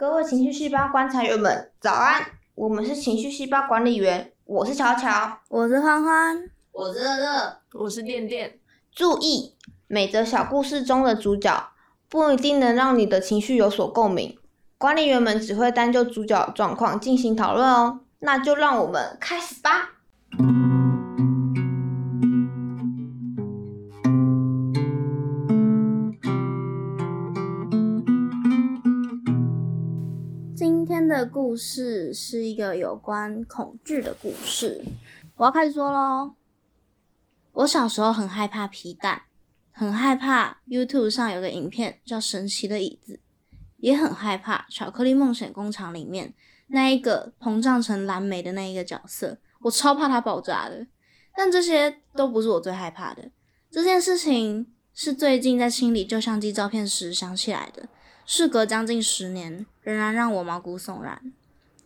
各位情绪细胞观察员们，早安！我们是情绪细胞管理员，我是乔乔，我是欢欢，我是乐乐，我是电电。注意，每则小故事中的主角不一定能让你的情绪有所共鸣，管理员们只会单就主角状况进行讨论哦。那就让我们开始吧。的故事是一个有关恐惧的故事，我要开始说喽。我小时候很害怕皮蛋，很害怕 YouTube 上有个影片叫《神奇的椅子》，也很害怕《巧克力梦想工厂》里面那一个膨胀成蓝莓的那一个角色，我超怕它爆炸的。但这些都不是我最害怕的，这件事情是最近在清理旧相机照片时想起来的。事隔将近十年，仍然让我毛骨悚然。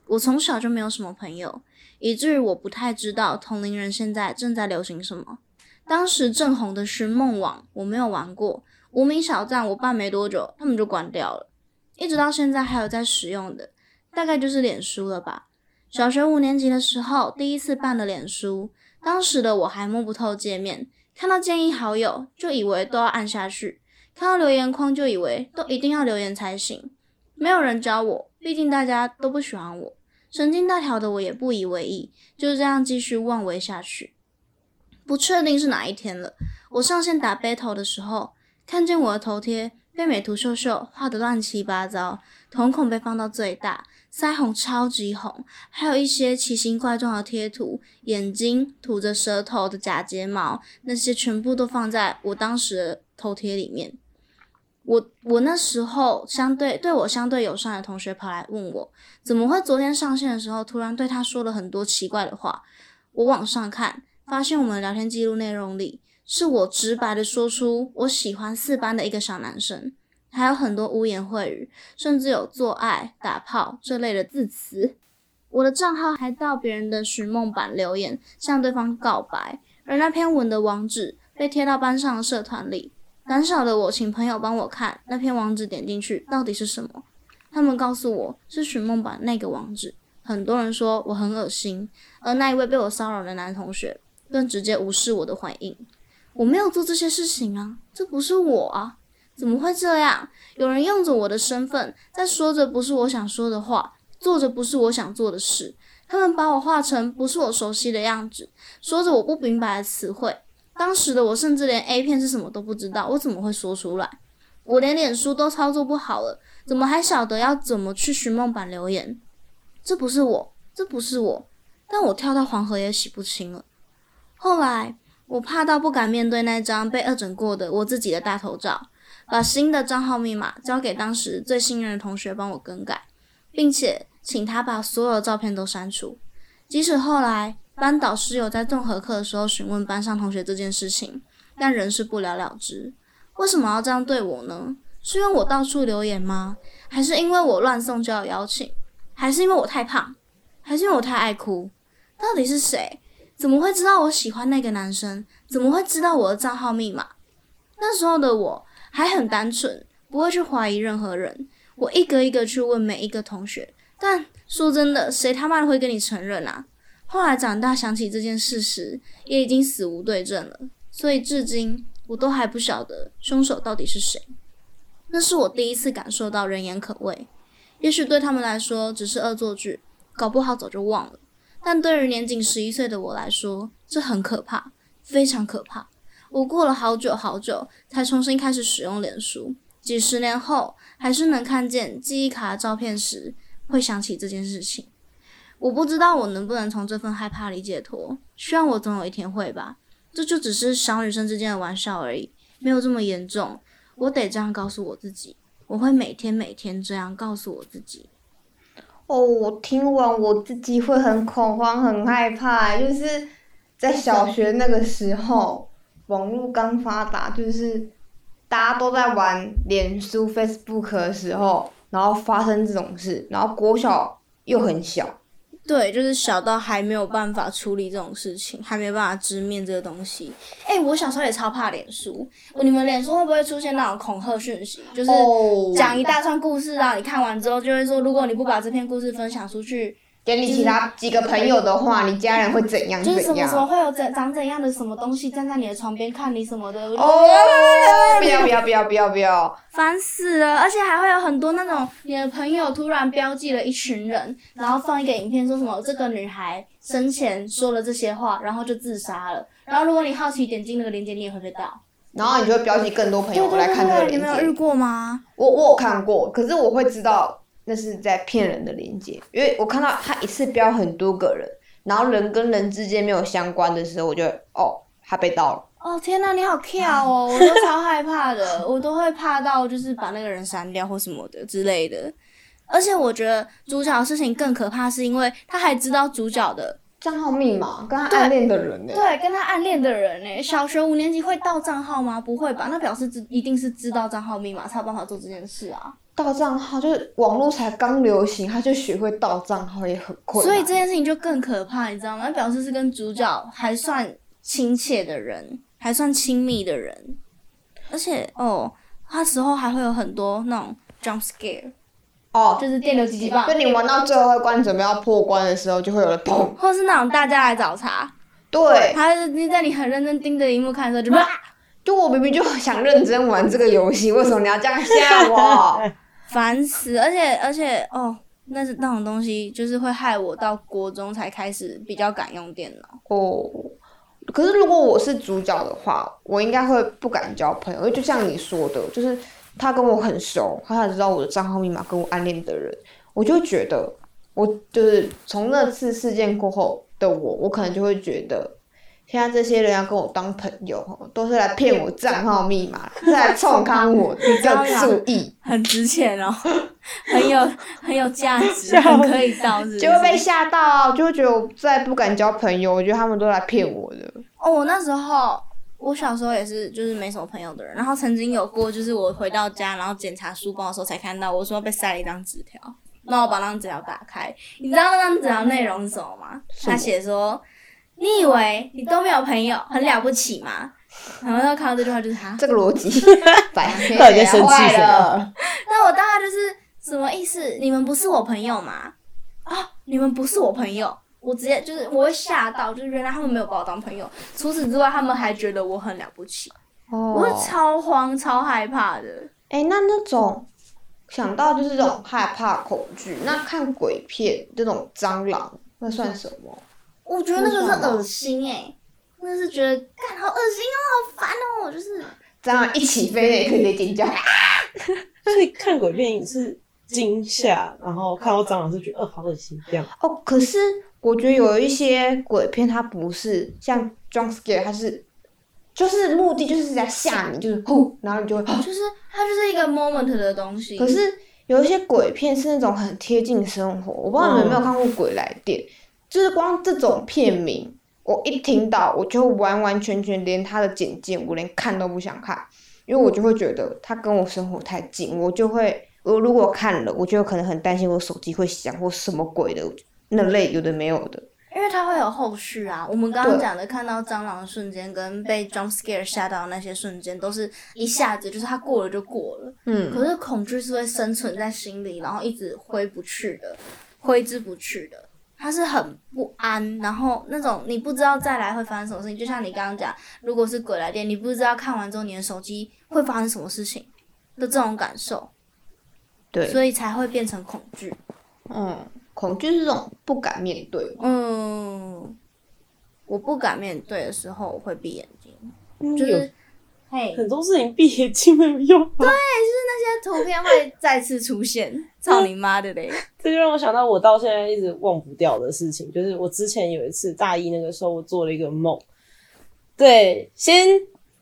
我从小就没有什么朋友，以至于我不太知道同龄人现在正在流行什么。当时正红的寻梦网，我没有玩过；无名小站，我办没多久，他们就关掉了。一直到现在还有在使用的，大概就是脸书了吧。小学五年级的时候，第一次办的脸书，当时的我还摸不透界面，看到建议好友就以为都要按下去。看到留言框就以为都一定要留言才行，没有人教我，毕竟大家都不喜欢我。神经大条的我也不以为意，就这样继续妄为下去。不确定是哪一天了，我上线打 battle 的时候，看见我的头贴被美图秀秀画的乱七八糟，瞳孔被放到最大，腮红超级红，还有一些奇形怪状的贴图，眼睛吐着舌头的假睫毛，那些全部都放在我当时的头贴里面。我我那时候相对对我相对友善的同学跑来问我，怎么会昨天上线的时候突然对他说了很多奇怪的话？我往上看，发现我们聊天记录内容里是我直白的说出我喜欢四班的一个小男生，还有很多污言秽语，甚至有做爱、打炮这类的字词。我的账号还到别人的寻梦版留言向对方告白，而那篇文的网址被贴到班上的社团里。胆小的我，请朋友帮我看那篇网址，点进去到底是什么？他们告诉我是寻梦版那个网址。很多人说我很恶心，而那一位被我骚扰的男同学更直接无视我的回应。我没有做这些事情啊，这不是我啊，怎么会这样？有人用着我的身份在说着不是我想说的话，做着不是我想做的事。他们把我画成不是我熟悉的样子，说着我不明白的词汇。当时的我甚至连 A 片是什么都不知道，我怎么会说出来？我连脸书都操作不好了，怎么还晓得要怎么去寻梦版留言？这不是我，这不是我，但我跳到黄河也洗不清了。后来我怕到不敢面对那张被恶整过的我自己的大头照，把新的账号密码交给当时最信任的同学帮我更改，并且请他把所有照片都删除，即使后来。班导师有在综合课的时候询问班上同学这件事情，但仍是不了了之。为什么要这样对我呢？是因为我到处留言吗？还是因为我乱送交友邀请？还是因为我太胖？还是因为我太爱哭？到底是谁？怎么会知道我喜欢那个男生？怎么会知道我的账号密码？那时候的我还很单纯，不会去怀疑任何人。我一个一个去问每一个同学，但说真的，谁他妈会跟你承认啊？后来长大想起这件事时，也已经死无对证了，所以至今我都还不晓得凶手到底是谁。那是我第一次感受到人言可畏，也许对他们来说只是恶作剧，搞不好早就忘了。但对于年仅十一岁的我来说，这很可怕，非常可怕。我过了好久好久才重新开始使用脸书，几十年后还是能看见记忆卡的照片时，会想起这件事情。我不知道我能不能从这份害怕里解脱，希望我总有一天会吧。这就只是小女生之间的玩笑而已，没有这么严重。我得这样告诉我自己，我会每天每天这样告诉我自己。哦，我听完我自己会很恐慌、很害怕，就是在小学那个时候，网络刚发达，就是大家都在玩脸书、Facebook 的时候，然后发生这种事，然后国小又很小。对，就是小到还没有办法处理这种事情，还没有办法直面这个东西。哎、我小时候也超怕脸书，你们脸书会不会出现那种恐吓讯息？就是哦讲一大串故事啊，你看完之后就会说，如果你不把这篇故事分享出去，给你其他几个朋友的话，你家人会怎样就是什么时候？会有怎长怎样的什么东西站在你的床边看你什么的，哦，不要不要不要不要不要！烦死了！而且还会有很多那种你的朋友突然标记了一群人，然后放一个影片，说什么这个女孩生前说了这些话，然后就自杀了。然后如果你好奇点进那个链接，你也会被盗。然后你就会标记更多朋友来看这个链接。没有遇过吗？我我有看过，可是我会知道那是在骗人的链接，因为我看到他一次标很多个人，然后人跟人之间没有相关的时候，我就哦，他被盗了。哦天哪，你好 跳哦！我都超害怕的，我都会怕到就是把那个人删掉或什么的之类的。而且我觉得主角的事情更可怕，是因为他还知道主角的账号密码跟他暗恋的人呢？对，跟他暗恋的人呢？小学五年级会盗账号吗？不会吧？那表示知一定是知道账号密码才有办法做这件事啊。盗账号就是网络才刚流行，他就学会盗账号也很困难。所以这件事情就更可怕，你知道吗？那表示是跟主角还算亲切的人，还算亲密的人，而且哦，他时候还会有很多那种 jump scare，哦，就是电流击击棒就，你玩到最后一关准备要破关的时候，就会有人砰。或是那种大家来找茬，对，还是你在你很认真盯着荧幕看的时候就哇，就我明明就想认真玩这个游戏，为什么你要这样吓我？烦死！而且而且哦，那是那种东西，就是会害我到国中才开始比较敢用电脑。哦，可是如果我是主角的话，我应该会不敢交朋友，因为就像你说的，就是他跟我很熟，他才知道我的账号密码跟我暗恋的人，我就觉得，我就是从那次事件过后的我，我可能就会觉得。现在这些人要跟我当朋友，哦都是来骗我账号密码，是来冲康我，要注意，很值钱哦，很有很有价值，很可以到是不是就会被吓到啊，就会觉得我再不敢交朋友，我觉得他们都来骗我的。哦，我那时候我小时候也是，就是没什么朋友的人。然后曾经有过，就是我回到家，然后检查书包的时候才看到，我说被塞了一张纸条。那我把那张纸条打开，你知道那张纸条内容是什么吗？他写说：“你以为你都没有朋友，很了不起吗？”然后他看到这句话就是他。这个逻辑，白到底在生气什么了？那我大概就是什么意思？你们不是我朋友吗？啊，你们不是我朋友，我直接就是我会吓到，就是原来他们没有把我当朋友。除此之外，他们还觉得我很了不起，我哦是超慌、超害怕的。哎、那那种想到就是这种害怕恐惧，那看鬼片这种蟑螂，那算什么？我觉得那个是恶心哎、那是觉得干好恶心哦，好烦哦，就是蟑螂一起飞，那也可以尖叫。所以看鬼片也是惊吓，然后看到蟑螂是觉得呃好恶心这样。哦，可是我觉得有一些鬼片，它不是像 jump scare，它是就是目的就是在吓你，就是呼，然后你就会。就是它就是一个 moment 的东西。可是有一些鬼片是那种很贴近生活，我不知道你们有没有看过《鬼来电》，就是光这种片名，我一听到我就完完全全连他的简介我连看都不想看，因为我就会觉得他跟我生活太近，我就会我如果看了，我就可能很担心我手机会响或什么鬼的那类有的没有的。因为它会有后续啊。我们刚刚讲的看到蟑螂的瞬间，跟被 jump scare 吓到的那些瞬间，都是一下子，就是它过了就过了。嗯，可是恐惧是会生存在心里，然后一直挥不去的，挥之不去的。它是很不安，然后那种你不知道再来会发生什么事情。就像你刚刚讲，如果是鬼来电，你不知道看完之后你的手机会发生什么事情的这种感受，对，所以才会变成恐惧。嗯，恐惧是这种不敢面对。嗯，我不敢面对的时候，我会闭眼睛，就是嘿，很多事情闭眼睛没有用啊。那些图片会再次出现，操你妈的嘞！这就让我想到我到现在一直忘不掉的事情，就是我之前有一次大一那个时候，我做了一个梦。对，先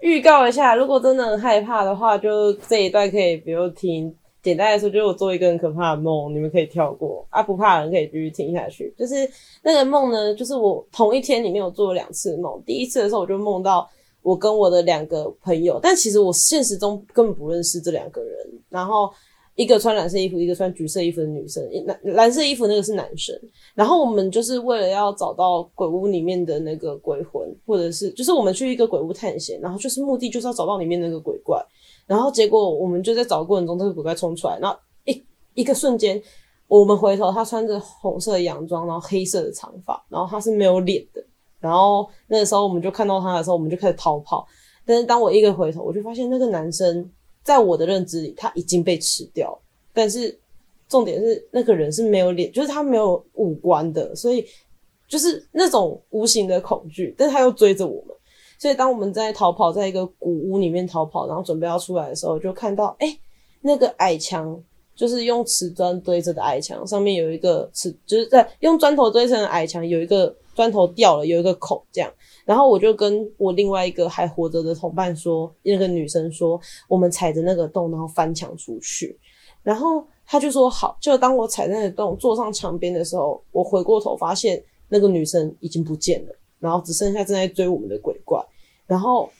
预告一下，如果真的很害怕的话，就这一段可以不用听。简单来说，就是我做一个很可怕的梦，你们可以跳过啊，不怕的人可以继续听下去。就是那个梦呢，就是我同一天里面有做了两次梦。第一次的时候，我就梦到我跟我的两个朋友，但其实我现实中根本不认识这两个人。然后一个穿蓝色衣服，一个穿橘色衣服的女生，蓝蓝色衣服那个是男生。然后我们就是为了要找到鬼屋里面的那个鬼魂，或者是就是我们去一个鬼屋探险，然后就是目的就是要找到里面那个鬼怪。然后结果我们就在找的过程中，这个鬼怪冲出来，然后一一个瞬间，我们回头，他穿着红色的洋装，然后黑色的长发，然后他是没有脸的。然后那个时候我们就看到他的时候，我们就开始逃跑。但是当我一个回头，我就发现那个男生在我的认知里他已经被吃掉，但是重点是那个人是没有脸，就是他没有五官的，所以就是那种无形的恐惧，但是他又追着我们。所以当我们在逃跑，在一个古屋里面逃跑，然后准备要出来的时候，就看到哎，那个矮墙就是用瓷砖堆着的矮墙，上面有一个瓷，就是在用砖头堆成的矮墙，有一个砖头掉了，有一个孔这样。然后我就跟我另外一个还活着的同伴说，那个女生说，我们踩着那个洞，然后翻墙出去。然后他就说好。就当我踩在那个洞，坐上墙边的时候，我回过头发现那个女生已经不见了，然后只剩下正在追我们的鬼怪。然后，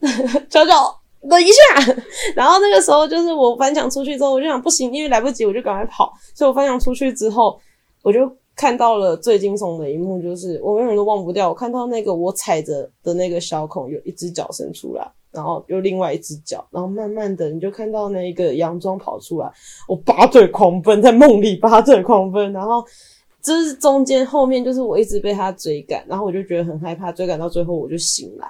小小等一下。然后那个时候，就是我翻墙出去之后，我就想不行，因为来不及，我就赶快跑。所以我翻墙出去之后，我就看到了最惊悚的一幕，就是我永远都忘不掉。我看到那个我踩着的那个小孔，有一只脚伸出来，然后又另外一只脚，然后慢慢的你就看到那个洋装跑出来，我拔腿狂奔，在梦里拔腿狂奔，然后。就是中间后面就是我一直被他追赶，然后我就觉得很害怕，追赶到最后我就醒来。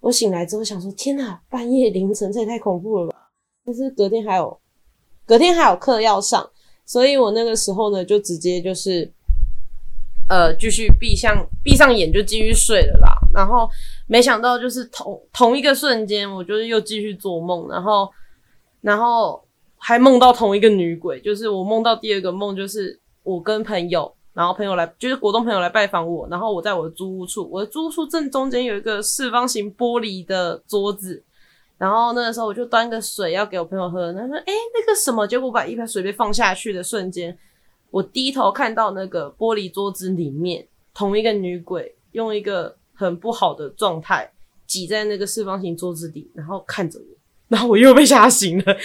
我醒来之后想说：天哪，半夜凌晨这也太恐怖了吧！但是隔天还有隔天还有课要上，所以我那个时候呢就直接就是呃继续闭上闭上眼就继续睡了啦。然后没想到就是同同一个瞬间，我就是又继续做梦，然后然后还梦到同一个女鬼，就是我梦到第二个梦就是我跟朋友。然后朋友来，就是国中朋友来拜访我。然后我在我的租屋处，我的租屋处正中间有一个四方形玻璃的桌子。然后那个时候我就端个水要给我朋友喝，他说：“哎，那个什么？”结果把一杯水杯放下去的瞬间，我低头看到那个玻璃桌子里面，同一个女鬼用一个很不好的状态挤在那个四方形桌子里，然后看着我，然后我又被吓醒了。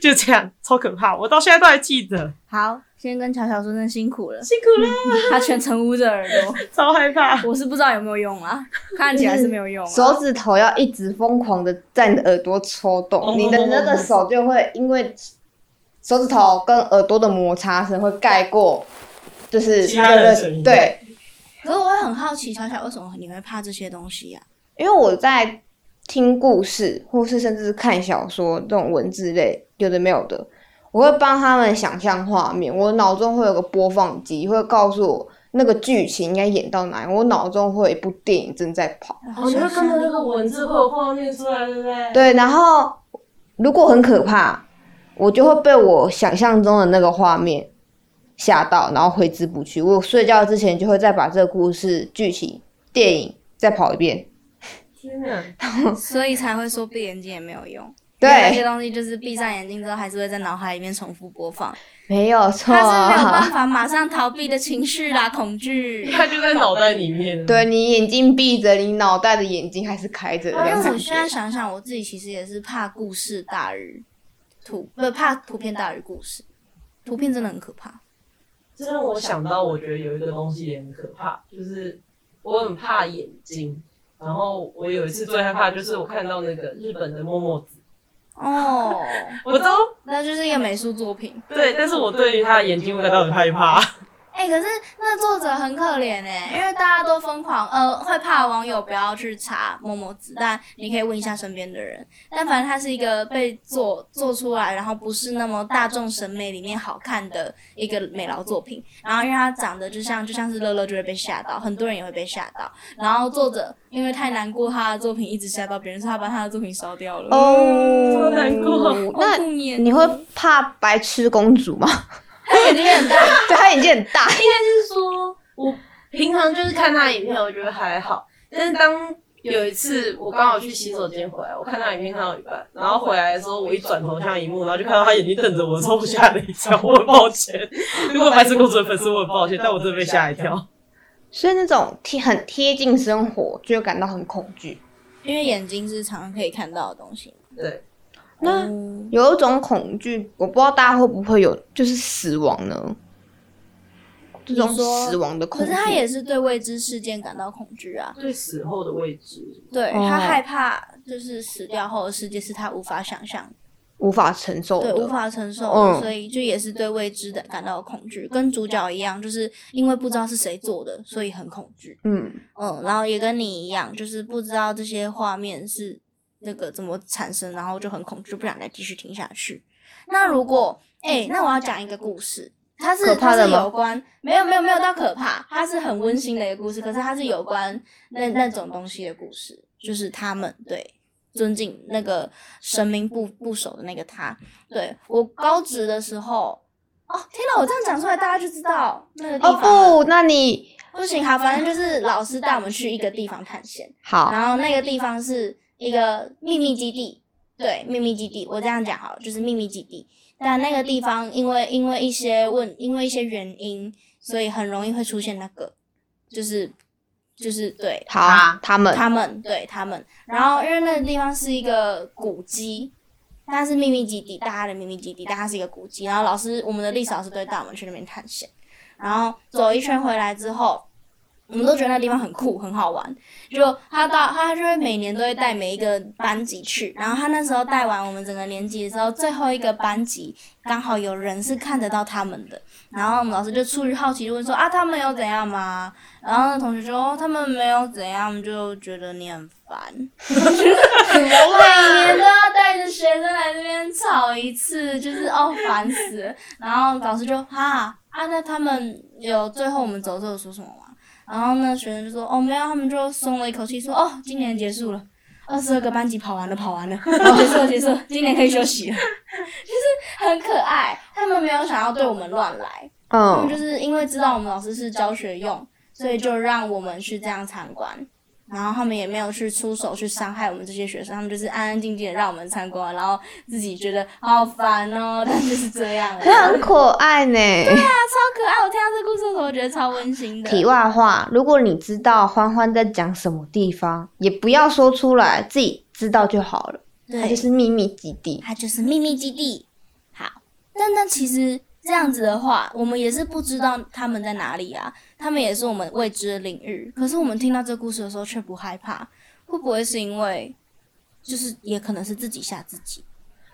就这样，超可怕！我到现在都还记得。好，先跟巧巧说声辛苦了，辛苦了。他全程捂着耳朵，超害怕。我是不知道有没有用啊，看起来是没有用。手指头要一直疯狂的在你的耳朵抽动，你的那个手就会因为手指头跟耳朵的摩擦声会盖过，就是其他的声音。对。可是我会很好奇，小小为什么你会怕这些东西呀？因为我在。听故事，或是甚至是看小说这种文字类，有的没有的，我会帮他们想象画面。我脑中会有个播放机，会告诉我那个剧情应该演到哪。我脑中会有一部电影正在跑。哦，你会跟着那个文字会有画面出来，对不对？对，然后如果很可怕，我就会被我想象中的那个画面吓到，然后挥之不去。我睡觉之前就会再把这个故事剧情、电影再跑一遍。所以才会说闭眼睛也没有用。对，有些东西就是闭上眼睛之后，还是会在脑海里面重复播放。没有错，他是没有办法马上逃避的情绪啦，恐惧。他就在脑袋里面。对你眼睛闭着，你脑袋的眼睛还是开着。因为我现在想想，我自己其实也是怕故事大于图，不怕图片大于故事。图片真的很可怕。这让我想到，我觉得有一个东西也很可怕，就是我很怕眼睛。然后我有一次最害怕就是我看到那个日本的默默子，哦，我都那就是一个美术作品，对，但是我对于他的眼睛我感到很害怕。哎，可是那作者很可怜哎，因为大家都疯狂，呃，会怕网友不要去查某某子，但你可以问一下身边的人。但反正它是一个被做做出来，然后不是那么大众审美里面好看的一个美劳作品。然后因为它长得就像就像是乐乐就会被吓到，很多人也会被吓到。然后作者因为太难过，他的作品一直吓到别人，所以他把他的作品烧掉了。哦，难过。那你会怕白痴公主吗？他眼睛很大，对他眼睛很大。应该是说，我平常就是看他影片，我觉得还好。但是当有一次我刚好去洗手间回来，我看他影片看到一半，然后回来的时候，我一转头向荧幕，然后就看到他眼睛瞪着我，超吓了一跳。我很抱歉，如果白痴公主的粉丝，我很抱歉，但我真的被吓一跳。所以那种贴很贴近生活，就感到很恐惧，因为眼睛是常常可以看到的东西。对。那嗯有一种恐惧，我不知道大家会不会有，就是死亡呢？这种死亡的恐惧，可是他也是对未知事件感到恐惧啊，对死后的未知，对、哦。他害怕，就是死掉后的世界是他无法想象，无法承受对，的，无法承受所以就也是对未知的感到恐惧，跟主角一样，就是因为不知道是谁做的，所以很恐惧。嗯，嗯，然后也跟你一样，就是不知道这些画面是那个怎么产生，然后就很恐惧，不想再继续听下去。那如果，哎、那我要讲一个故事，它是它是可怕的吗有关，没有没有没有到可怕，它是很温馨的一个故事，可是它是有关那那种东西的故事，就是他们对尊敬那个神明不不守的那个他。对我高职的时候，哦，天哪，我这样讲出来，大家就知道那个地哦方了。不，那你不行，好，反正就是老师带我们去一个地方探险，好，然后那个地方是一个秘密基地，对，秘密基地，我这样讲好了，就是秘密基地。但那个地方因为因为一些问，因为一些原因，所以很容易会出现那个，就是就是对好，他们他们对他们，然后因为那个地方是一个古迹，它是秘密基地，大家的秘密基地，但它是一个古迹。然后老师，我们的历史老师都会带我们去那边探险，然后走一圈回来之后，我们都觉得那地方很酷，很好玩。就他到他就会每年都会带每一个班级去，然后他那时候带完我们整个年级的时候，最后一个班级刚好有人是看得到他们的，然后我们老师就出于好奇就问说啊，他们有怎样吗？然后那同学说、哦、他们没有怎样，就觉得你很烦。每年都要带着学生来这边吵一次，就是哦烦死了。然后老师就哈啊，那他们有最后我们走之后说什么吗？然后呢学生就说哦没有，他们就松了一口气说哦今年结束了。二十二个班级跑完了，跑完了，哦结束了，结束了，今年可以休息了，就是很可爱。他们没有想要对我们乱来，他们就嗯，是因为知道我们老师是教学用，所以就让我们去这样参观。然后他们也没有去出手去伤害我们这些学生，他们就是安安静静的让我们参观，然后自己觉得好烦哦，但就是这样很可爱呢。对啊超可爱。我听到这故事的时候，我觉得超温馨的。题外话，如果你知道欢欢在讲什么地方，也不要说出来，自己知道就好了。它，就是秘密基地。它就是秘密基地。好，但那其实这样子的话，我们也是不知道他们在哪里啊，他们也是我们未知的领域。可是我们听到这故事的时候却不害怕，会不会是因为，就是也可能是自己吓自己？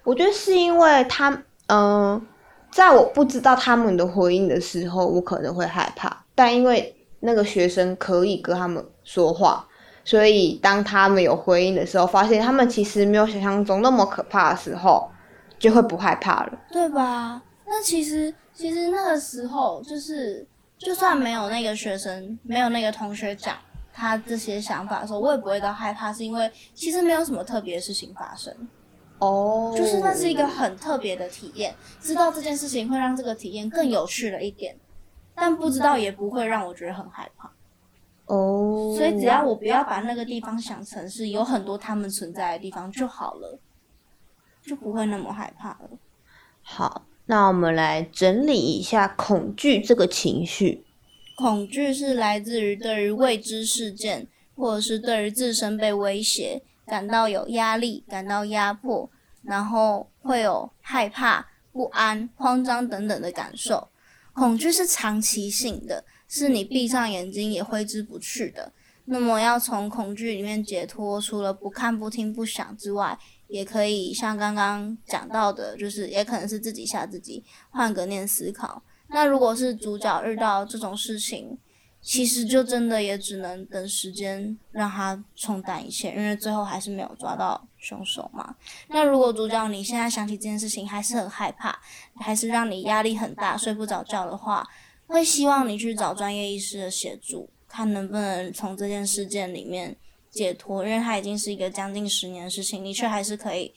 我觉得是因为他，嗯、在我不知道他们的回应的时候，我可能会害怕，但因为那个学生可以跟他们说话，所以当他们有回应的时候，发现他们其实没有想象中那么可怕的时候，就会不害怕了。对吧？那其实其实那个时候就是，就算没有那个学生，没有那个同学讲他这些想法的时候，我也不会到害怕，是因为其实没有什么特别的事情发生。哦就是那是一个很特别的体验，知道这件事情会让这个体验更有趣了一点，但不知道也不会让我觉得很害怕。哦，所以只要我不要把那个地方想成是有很多他们存在的地方就好了，就不会那么害怕了。好，那我们来整理一下恐惧这个情绪。恐惧是来自于对于未知事件，或者是对于自身被威胁感到有压力、感到压迫，然后会有害怕、不安、慌张等等的感受。恐惧是长期性的，是你闭上眼睛也挥之不去的。那么要从恐惧里面解脱，除了不看、不听、不想之外，也可以像刚刚讲到的，就是也可能是自己吓自己，换个念思考。那如果是主角遇到这种事情，其实就真的也只能等时间让他冲淡一切，因为最后还是没有抓到凶手嘛。那如果主角你现在想起这件事情还是很害怕，还是让你压力很大，睡不着觉的话，会希望你去找专业医师的协助，看能不能从这件事件里面解脱，因为它已经是一个将近十年的事情，你却还是可以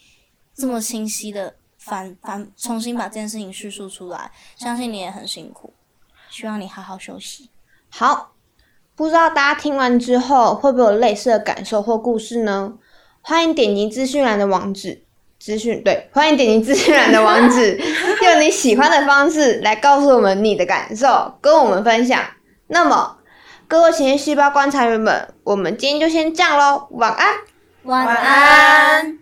这么清晰的反反重新把这件事情叙述出来，相信你也很辛苦，希望你好好休息。好，不知道大家听完之后会不会有类似的感受或故事呢？欢迎点击资讯栏的网址，资讯对，欢迎点击资讯栏的网址，用你喜欢的方式来告诉我们你的感受，跟我们分享。那么，各位情绪细胞观察员们，我们今天就先这样喽，晚安。晚安。